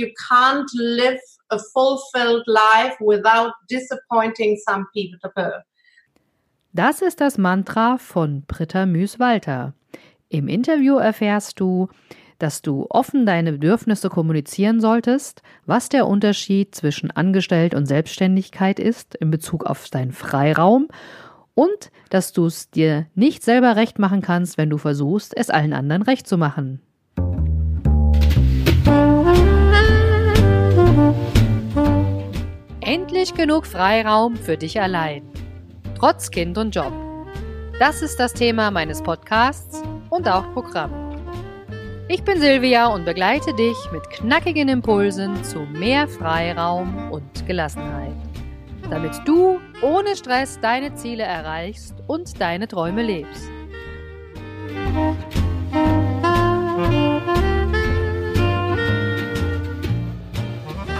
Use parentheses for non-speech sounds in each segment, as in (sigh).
you can't live a fulfilled life without disappointing some people. Das ist das Mantra von Britta Müß-Walter. Im Interview erfährst du, dass du offen deine Bedürfnisse kommunizieren solltest, was der Unterschied zwischen Angestellt und Selbstständigkeit ist in Bezug auf deinen Freiraum und dass du es dir nicht selber recht machen kannst, wenn du versuchst, es allen anderen recht zu machen. Endlich genug Freiraum für dich allein. Trotz Kind und Job. Das ist das Thema meines Podcasts und auch Programm. Ich bin Silvia und begleite dich mit knackigen Impulsen zu mehr Freiraum und Gelassenheit, damit du ohne Stress deine Ziele erreichst und deine Träume lebst.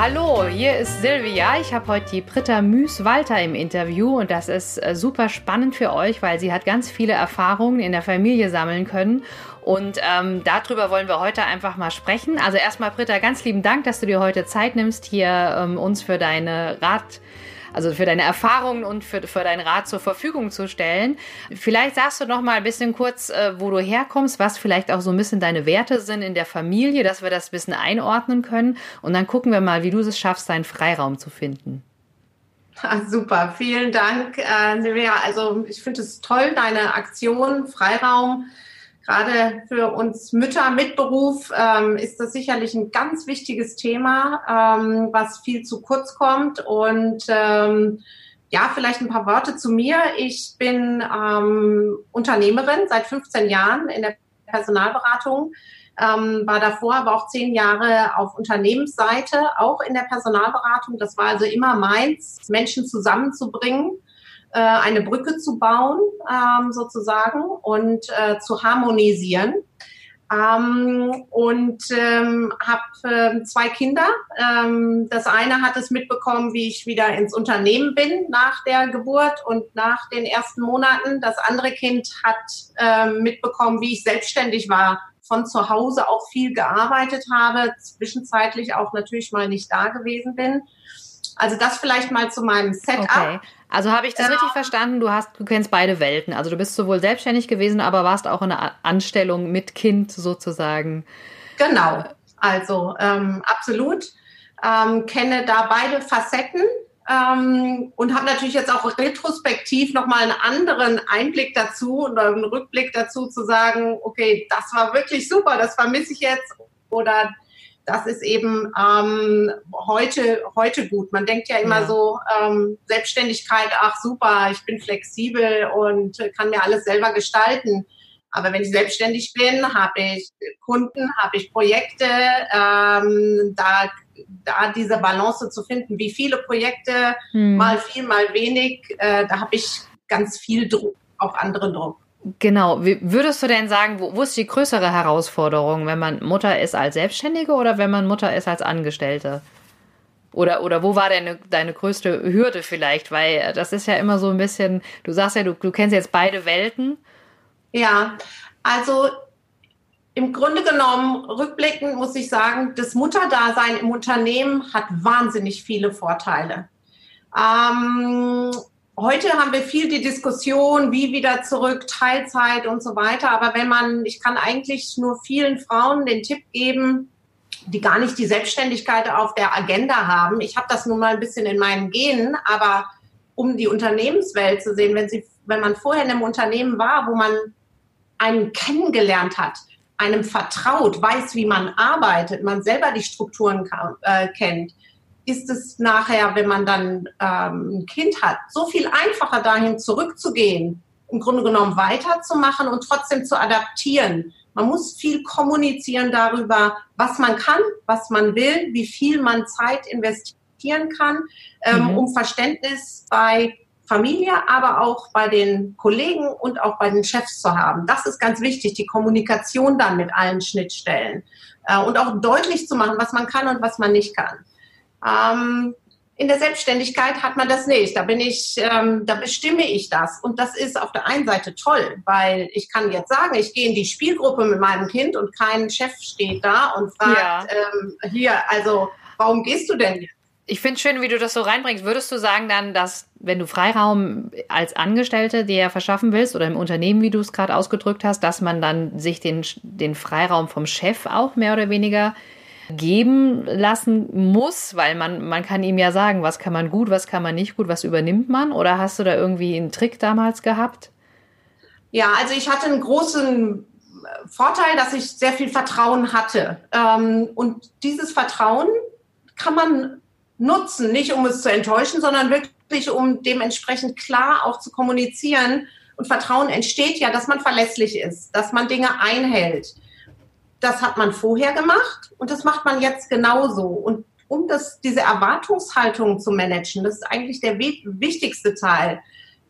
Hallo, hier ist Silvia. Ich habe heute die Britta Müß-Walter im Interview und das ist äh, super spannend für euch, weil sie hat ganz viele Erfahrungen in der Familie sammeln können und ähm, darüber wollen wir heute einfach mal sprechen. Also erstmal, Britta, ganz lieben Dank, dass du dir heute Zeit nimmst, hier ähm, uns für deine Rat also für deine Erfahrungen und für, für deinen Rat zur Verfügung zu stellen. Vielleicht sagst du noch mal ein bisschen kurz, äh, wo du herkommst, was vielleicht auch so ein bisschen deine Werte sind in der Familie, dass wir das ein bisschen einordnen können. Und dann gucken wir mal, wie du es schaffst, deinen Freiraum zu finden. (laughs) Ah, super, vielen Dank, äh, Silvia. Also ich finde es toll, deine Aktion Freiraum Gerade für uns Mütter mit Beruf ähm, ist das sicherlich ein ganz wichtiges Thema, ähm, was viel zu kurz kommt. Und ähm, ja, vielleicht ein paar Worte zu mir. Ich bin ähm, Unternehmerin seit 15 Jahren in der Personalberatung, ähm, war davor aber auch zehn Jahre auf Unternehmensseite, auch in der Personalberatung. Das war also immer meins, Menschen zusammenzubringen äh, eine Brücke zu bauen, ähm, sozusagen, und äh, zu harmonisieren. Ähm, und ähm, habe äh, zwei Kinder. Ähm, das eine hat es mitbekommen, wie ich wieder ins Unternehmen bin nach der Geburt und nach den ersten Monaten. Das andere Kind hat äh, mitbekommen, wie ich selbstständig war, von zu Hause auch viel gearbeitet habe, zwischenzeitlich auch natürlich mal nicht da gewesen bin. Also das vielleicht mal zu meinem Setup. Okay. Also habe ich das ja. richtig verstanden? Du hast, du kennst beide Welten. Also du bist sowohl selbstständig gewesen, aber warst auch in einer Anstellung mit Kind sozusagen. Genau. Also ähm, absolut. Ähm, kenne da beide Facetten ähm, und habe natürlich jetzt auch retrospektiv nochmal einen anderen Einblick dazu und einen Rückblick dazu zu sagen, okay, das war wirklich super, das vermisse ich jetzt oder das ist eben ähm, heute, heute gut. Man denkt ja immer ja. so, ähm, Selbstständigkeit, ach super, ich bin flexibel und kann mir alles selber gestalten. Aber wenn ich selbstständig bin, habe ich Kunden, habe ich Projekte, ähm, da, da diese Balance zu finden, wie viele Projekte, hm. mal viel, mal wenig, äh, da habe ich ganz viel Druck, auch anderen Druck. Genau. Würdest du denn sagen, wo, wo ist die größere Herausforderung, wenn man Mutter ist als Selbstständige oder wenn man Mutter ist als Angestellte? Oder, oder wo war deine, deine größte Hürde vielleicht? Weil das ist ja immer so ein bisschen, du sagst ja, du, du kennst jetzt beide Welten. Ja, also im Grunde genommen, rückblickend muss ich sagen, das Mutterdasein im Unternehmen hat wahnsinnig viele Vorteile. Ähm, Heute haben wir viel die Diskussion, wie wieder zurück, Teilzeit und so weiter. Aber wenn man, ich kann eigentlich nur vielen Frauen den Tipp geben, die gar nicht die Selbstständigkeit auf der Agenda haben. Ich habe das nun mal ein bisschen in meinen Genen, aber um die Unternehmenswelt zu sehen, wenn sie, wenn man vorher in einem Unternehmen war, wo man einen kennengelernt hat, einem vertraut, weiß, wie man arbeitet, man selber die Strukturen äh, kennt, ist es nachher, wenn man dann ähm, ein Kind hat, so viel einfacher dahin zurückzugehen, im Grunde genommen weiterzumachen und trotzdem zu adaptieren. Man muss viel kommunizieren darüber, was man kann, was man will, wie viel man Zeit investieren kann, ähm, mhm. um Verständnis bei Familie, aber auch bei den Kollegen und auch bei den Chefs zu haben. Das ist ganz wichtig, die Kommunikation dann mit allen Schnittstellen äh, und auch deutlich zu machen, was man kann und was man nicht kann. Ähm, In der Selbstständigkeit hat man das nicht. Da bin ich, ähm, da bestimme ich das. Und das ist auf der einen Seite toll, weil ich kann jetzt sagen, ich gehe in die Spielgruppe mit meinem Kind und kein Chef steht da und fragt, ja. ähm, hier, also warum gehst du denn jetzt? Ich finde es schön, wie du das so reinbringst. Würdest du sagen dann, dass wenn du Freiraum als Angestellte dir verschaffen willst oder im Unternehmen, wie du es gerade ausgedrückt hast, dass man dann sich den, den Freiraum vom Chef auch mehr oder weniger geben lassen muss, weil man, man kann ihm ja sagen, was kann man gut, was kann man nicht gut, was übernimmt man? Oder hast du da irgendwie einen Trick damals gehabt? Ja, also ich hatte einen großen Vorteil, dass ich sehr viel Vertrauen hatte. Ähm, und dieses Vertrauen kann man nutzen, nicht um es zu enttäuschen, sondern wirklich um dementsprechend klar auch zu kommunizieren. Und Vertrauen entsteht ja, dass man verlässlich ist, dass man Dinge einhält. Das hat man vorher gemacht und das macht man jetzt genauso. Und um das, diese Erwartungshaltung zu managen, das ist eigentlich der wichtigste Teil.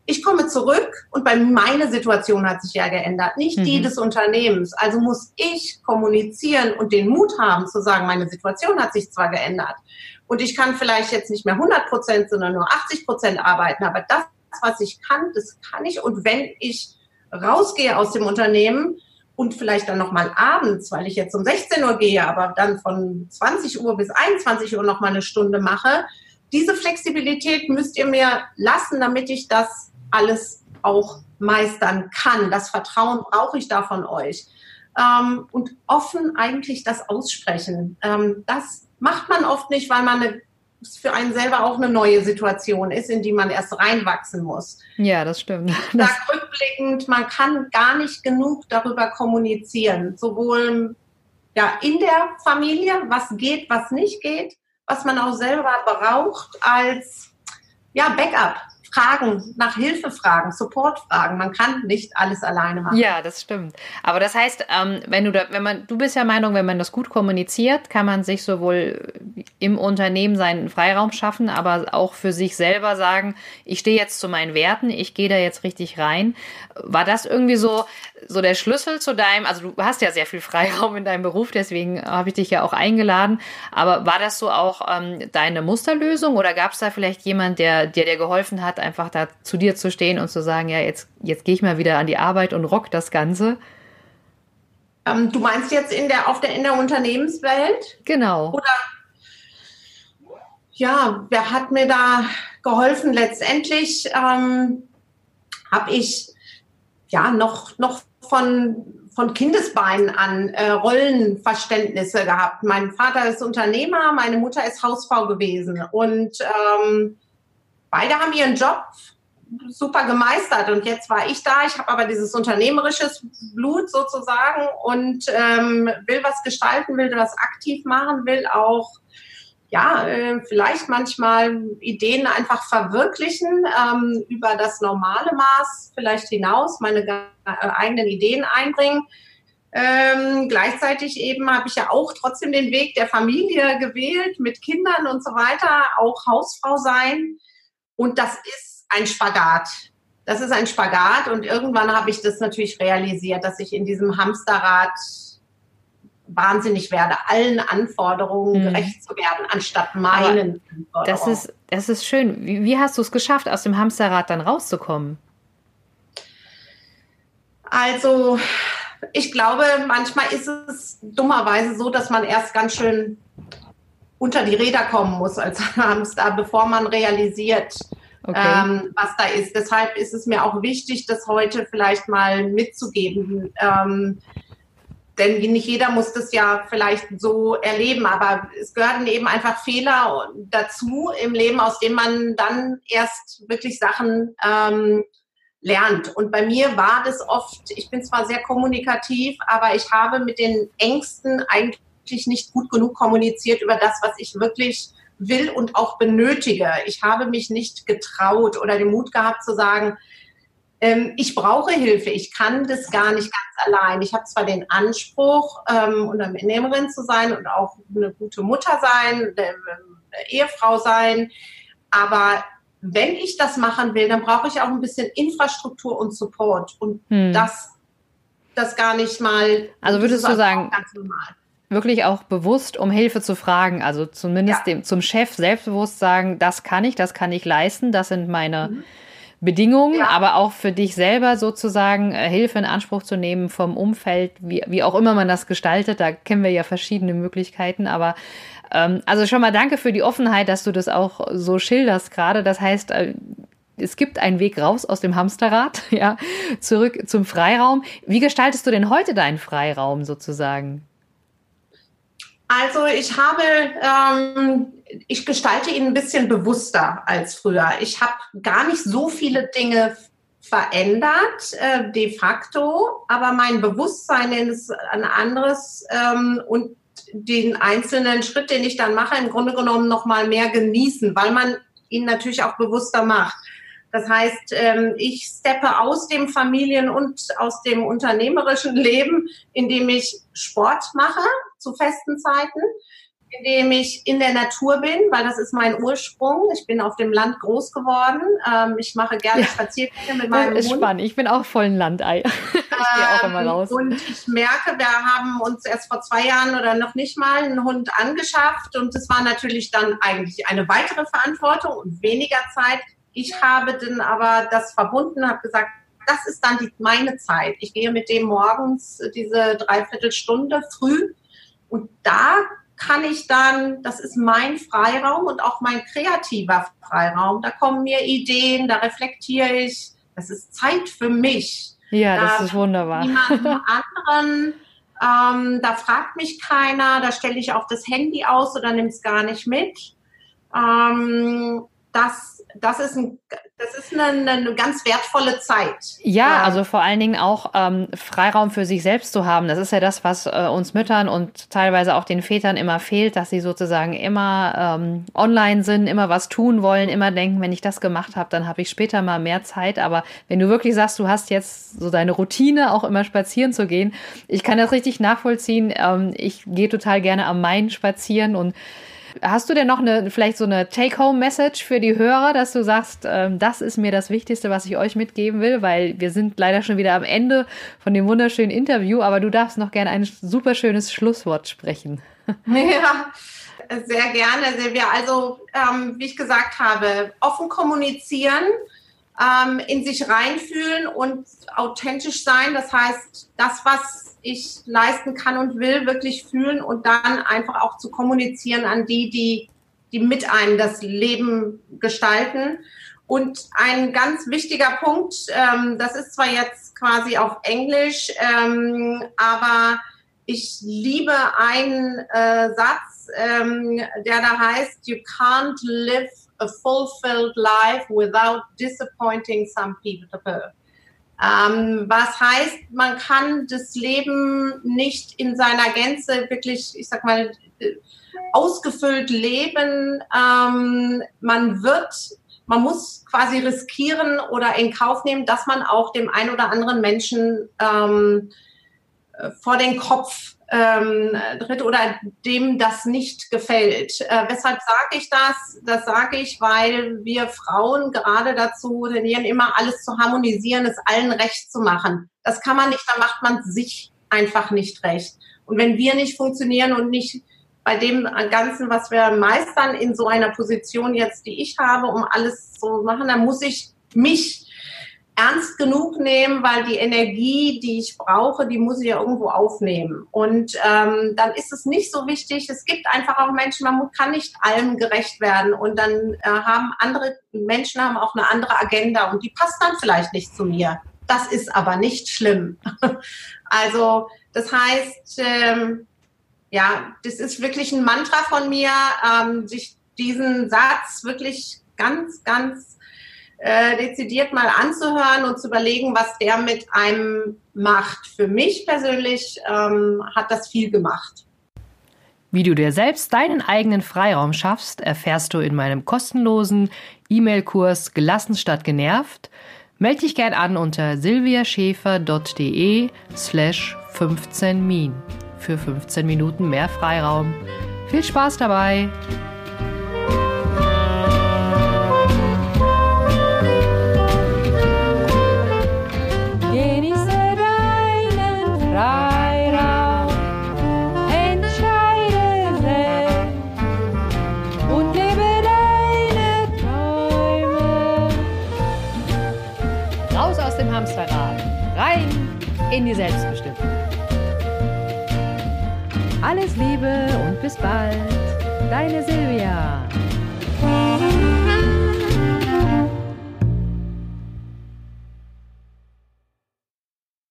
Ich komme zurück und bei meiner Situation hat sich ja geändert, nicht mhm. die des Unternehmens. Also muss ich kommunizieren und den Mut haben zu sagen, meine Situation hat sich zwar geändert und ich kann vielleicht jetzt nicht mehr 100 Prozent, sondern nur 80 Prozent arbeiten. Aber das, was ich kann, das kann ich. Und wenn ich rausgehe aus dem Unternehmen und vielleicht dann nochmal abends, weil ich jetzt um 16 Uhr gehe, aber dann von 20 Uhr bis 21 Uhr nochmal eine Stunde mache, diese Flexibilität müsst ihr mir lassen, damit ich das alles auch meistern kann. Das Vertrauen brauche ich da von euch. Ähm, und offen eigentlich das aussprechen. Ähm, das macht man oft nicht, weil man eine, für einen selber auch eine neue Situation ist, in die man erst reinwachsen muss. Ja, das stimmt. Das rückblickend, man kann gar nicht genug darüber kommunizieren, sowohl ja, in der Familie, was geht, was nicht geht, was man auch selber braucht als ja, Backup. Fragen, nach Hilfe fragen, Support fragen. Man kann nicht alles alleine machen. Ja, das stimmt. Aber das heißt, ähm, wenn du da, wenn man, du bist ja Meinung, wenn man das gut kommuniziert, kann man sich sowohl im Unternehmen seinen Freiraum schaffen, aber auch für sich selber sagen, ich stehe jetzt zu meinen Werten, ich gehe da jetzt richtig rein. War das irgendwie so, so der Schlüssel zu deinem, also du hast ja sehr viel Freiraum in deinem Beruf, deswegen habe ich dich ja auch eingeladen. Aber war das so auch ähm, deine Musterlösung oder gab es da vielleicht jemand, der, der dir geholfen hat, einfach da zu dir zu stehen und zu sagen, ja, jetzt, jetzt gehe ich mal wieder an die Arbeit und rock das Ganze? Ähm, du meinst jetzt in der, auf der, in der Unternehmenswelt? Genau. Oder ja, wer hat mir da geholfen? Letztendlich ähm, habe ich ja noch, noch von, von Kindesbeinen an äh, Rollenverständnisse gehabt. Mein Vater ist Unternehmer, meine Mutter ist Hausfrau gewesen und ähm, beide haben ihren Job super gemeistert und jetzt war ich da. Ich habe aber dieses unternehmerisches Blut sozusagen und ähm, will was gestalten, will was aktiv machen, will auch ja, äh, vielleicht manchmal Ideen einfach verwirklichen, ähm, über das normale Maß vielleicht hinaus, meine äh, eigenen Ideen einbringen. Ähm, gleichzeitig eben habe ich ja auch trotzdem den Weg der Familie gewählt, mit Kindern und so weiter, auch Hausfrau sein. Und das ist ein Spagat. Das ist ein Spagat und irgendwann habe ich das natürlich realisiert, dass ich in diesem Hamsterrad wahnsinnig werde, allen Anforderungen mhm. gerecht zu werden, anstatt meinen Aber Das ist, das ist schön. Wie, wie hast du es geschafft, aus dem Hamsterrad dann rauszukommen? Also, ich glaube, manchmal ist es dummerweise so, dass man erst ganz schön unter die Räder kommen muss als (laughs) Hamster, bevor man realisiert, okay. ähm, was da ist. Deshalb ist es mir auch wichtig, das heute vielleicht mal mitzugeben. Ähm, denn nicht jeder muss das ja vielleicht so erleben, aber es gehören eben einfach Fehler dazu im Leben, aus denen man dann erst wirklich Sachen ähm, lernt. Und bei mir war das oft, ich bin zwar sehr kommunikativ, aber ich habe mit den Ängsten eigentlich nicht gut genug kommuniziert über das, was ich wirklich will und auch benötige. Ich habe mich nicht getraut oder den Mut gehabt zu sagen, ähm, ich brauche Hilfe, ich kann das gar nicht ganz allein. Ich habe zwar den Anspruch, ähm, Unternehmerin zu sein und auch eine gute Mutter sein, eine, eine Ehefrau sein, aber wenn ich das machen will, dann brauche ich auch ein bisschen Infrastruktur und Support und hm. das, das gar nicht mal. Also würdest du sagen, wirklich auch bewusst um Hilfe zu fragen. Also zumindest ja. dem, zum Chef selbstbewusst sagen, das kann ich, das kann ich leisten, das sind meine mhm. Bedingungen, ja. aber auch für dich selber sozusagen äh, Hilfe in Anspruch zu nehmen vom Umfeld, wie, wie auch immer man das gestaltet. Da kennen wir ja verschiedene Möglichkeiten, aber ähm, also schon mal danke für die Offenheit, dass du das auch so schilderst gerade. Das heißt, äh, es gibt einen Weg raus aus dem Hamsterrad, (laughs) ja, zurück zum Freiraum. Wie gestaltest du denn heute deinen Freiraum sozusagen? Also ich habe, ähm, ich gestalte ihn ein bisschen bewusster als früher. Ich habe gar nicht so viele Dinge verändert äh, de facto, aber mein Bewusstsein ist ein anderes ähm, und den einzelnen Schritt, den ich dann mache, im Grunde genommen noch mal mehr genießen, weil man ihn natürlich auch bewusster macht. Das heißt, ähm, ich steppe aus dem Familien- und aus dem unternehmerischen Leben, indem ich Sport mache zu festen Zeiten, indem ich in der Natur bin, weil das ist mein Ursprung. Ich bin auf dem Land groß geworden. Ähm, ich mache gerne ja. Spaziergänge mit meinem das (laughs) ist Hund. spannend. Ich bin auch voll ein Landei. (laughs) ich gehe auch immer raus. Und ich merke, wir haben uns erst vor zwei Jahren oder noch nicht mal einen Hund angeschafft. Und es war natürlich dann eigentlich eine weitere Verantwortung und weniger Zeit. Ich habe dann aber das verbunden, habe gesagt, das ist dann die, meine Zeit. Ich gehe mit dem morgens diese Dreiviertelstunde früh und da kann ich dann, das ist mein Freiraum und auch mein kreativer Freiraum. Da kommen mir Ideen, da reflektiere ich. Das ist Zeit für mich. Ja, da das ist wunderbar. Niemandem (laughs) anderen. Ähm, da fragt mich keiner. Da stelle ich auch das Handy aus oder nehme es gar nicht mit. Ähm, das, das ist, ein, das ist eine, eine ganz wertvolle Zeit. Ja, also vor allen Dingen auch ähm, Freiraum für sich selbst zu haben. Das ist ja das, was äh, uns Müttern und teilweise auch den Vätern immer fehlt, dass sie sozusagen immer ähm, online sind, immer was tun wollen, immer denken, wenn ich das gemacht habe, dann habe ich später mal mehr Zeit. Aber wenn du wirklich sagst, du hast jetzt so deine Routine, auch immer spazieren zu gehen, ich kann das richtig nachvollziehen. Ähm, ich gehe total gerne am Main spazieren und Hast du denn noch eine, vielleicht so eine Take-Home-Message für die Hörer, dass du sagst, ähm, das ist mir das Wichtigste, was ich euch mitgeben will, weil wir sind leider schon wieder am Ende von dem wunderschönen Interview, aber du darfst noch gerne ein super schönes Schlusswort sprechen. (laughs) Ja, sehr gerne, Silvia. Also, ähm, wie ich gesagt habe, offen kommunizieren, ähm, in sich reinfühlen und authentisch sein. Das heißt, das, was ich leisten kann und will, wirklich fühlen und dann einfach auch zu kommunizieren an die, die, die mit einem das Leben gestalten. Und ein ganz wichtiger Punkt, ähm, das ist zwar jetzt quasi auf Englisch, ähm, aber ich liebe einen äh, Satz, ähm, der da heißt, You can't live a fulfilled life without disappointing some people. Ähm, was heißt, man kann das Leben nicht in seiner Gänze wirklich, ich sag mal, ausgefüllt leben. Ähm, man wird, man muss quasi riskieren oder in Kauf nehmen, dass man auch dem einen oder anderen Menschen ähm, vor den Kopf ähm, tritt oder dem das nicht gefällt. Äh, weshalb sage ich das? Das sage ich, weil wir Frauen gerade dazu tendieren, immer alles zu harmonisieren, es allen recht zu machen. Das kann man nicht, da macht man sich einfach nicht recht. Und wenn wir nicht funktionieren und nicht bei dem Ganzen, was wir meistern in so einer Position jetzt, die ich habe, um alles zu machen, dann muss ich mich ernst genug nehmen, weil die Energie, die ich brauche, die muss ich ja irgendwo aufnehmen. Und ähm, dann ist es nicht so wichtig. Es gibt einfach auch Menschen, man kann nicht allem gerecht werden. Und dann äh, haben andere Menschen haben auch eine andere Agenda und die passt dann vielleicht nicht zu mir. Das ist aber nicht schlimm. (laughs) also das heißt, ähm, ja, das ist wirklich ein Mantra von mir, ähm, sich diesen Satz wirklich ganz, ganz äh, dezidiert mal anzuhören und zu überlegen, was der mit einem macht. Für mich persönlich ähm, hat das viel gemacht. Wie du dir selbst deinen eigenen Freiraum schaffst, erfährst du in meinem kostenlosen E-Mail-Kurs Gelassen statt genervt. Melde dich gern an unter silviaschäfer.de slash 15 Min für 15 Minuten mehr Freiraum. Viel Spaß dabei! rein in die Selbstbestimmung. Alles Liebe und bis bald. Deine Silvia.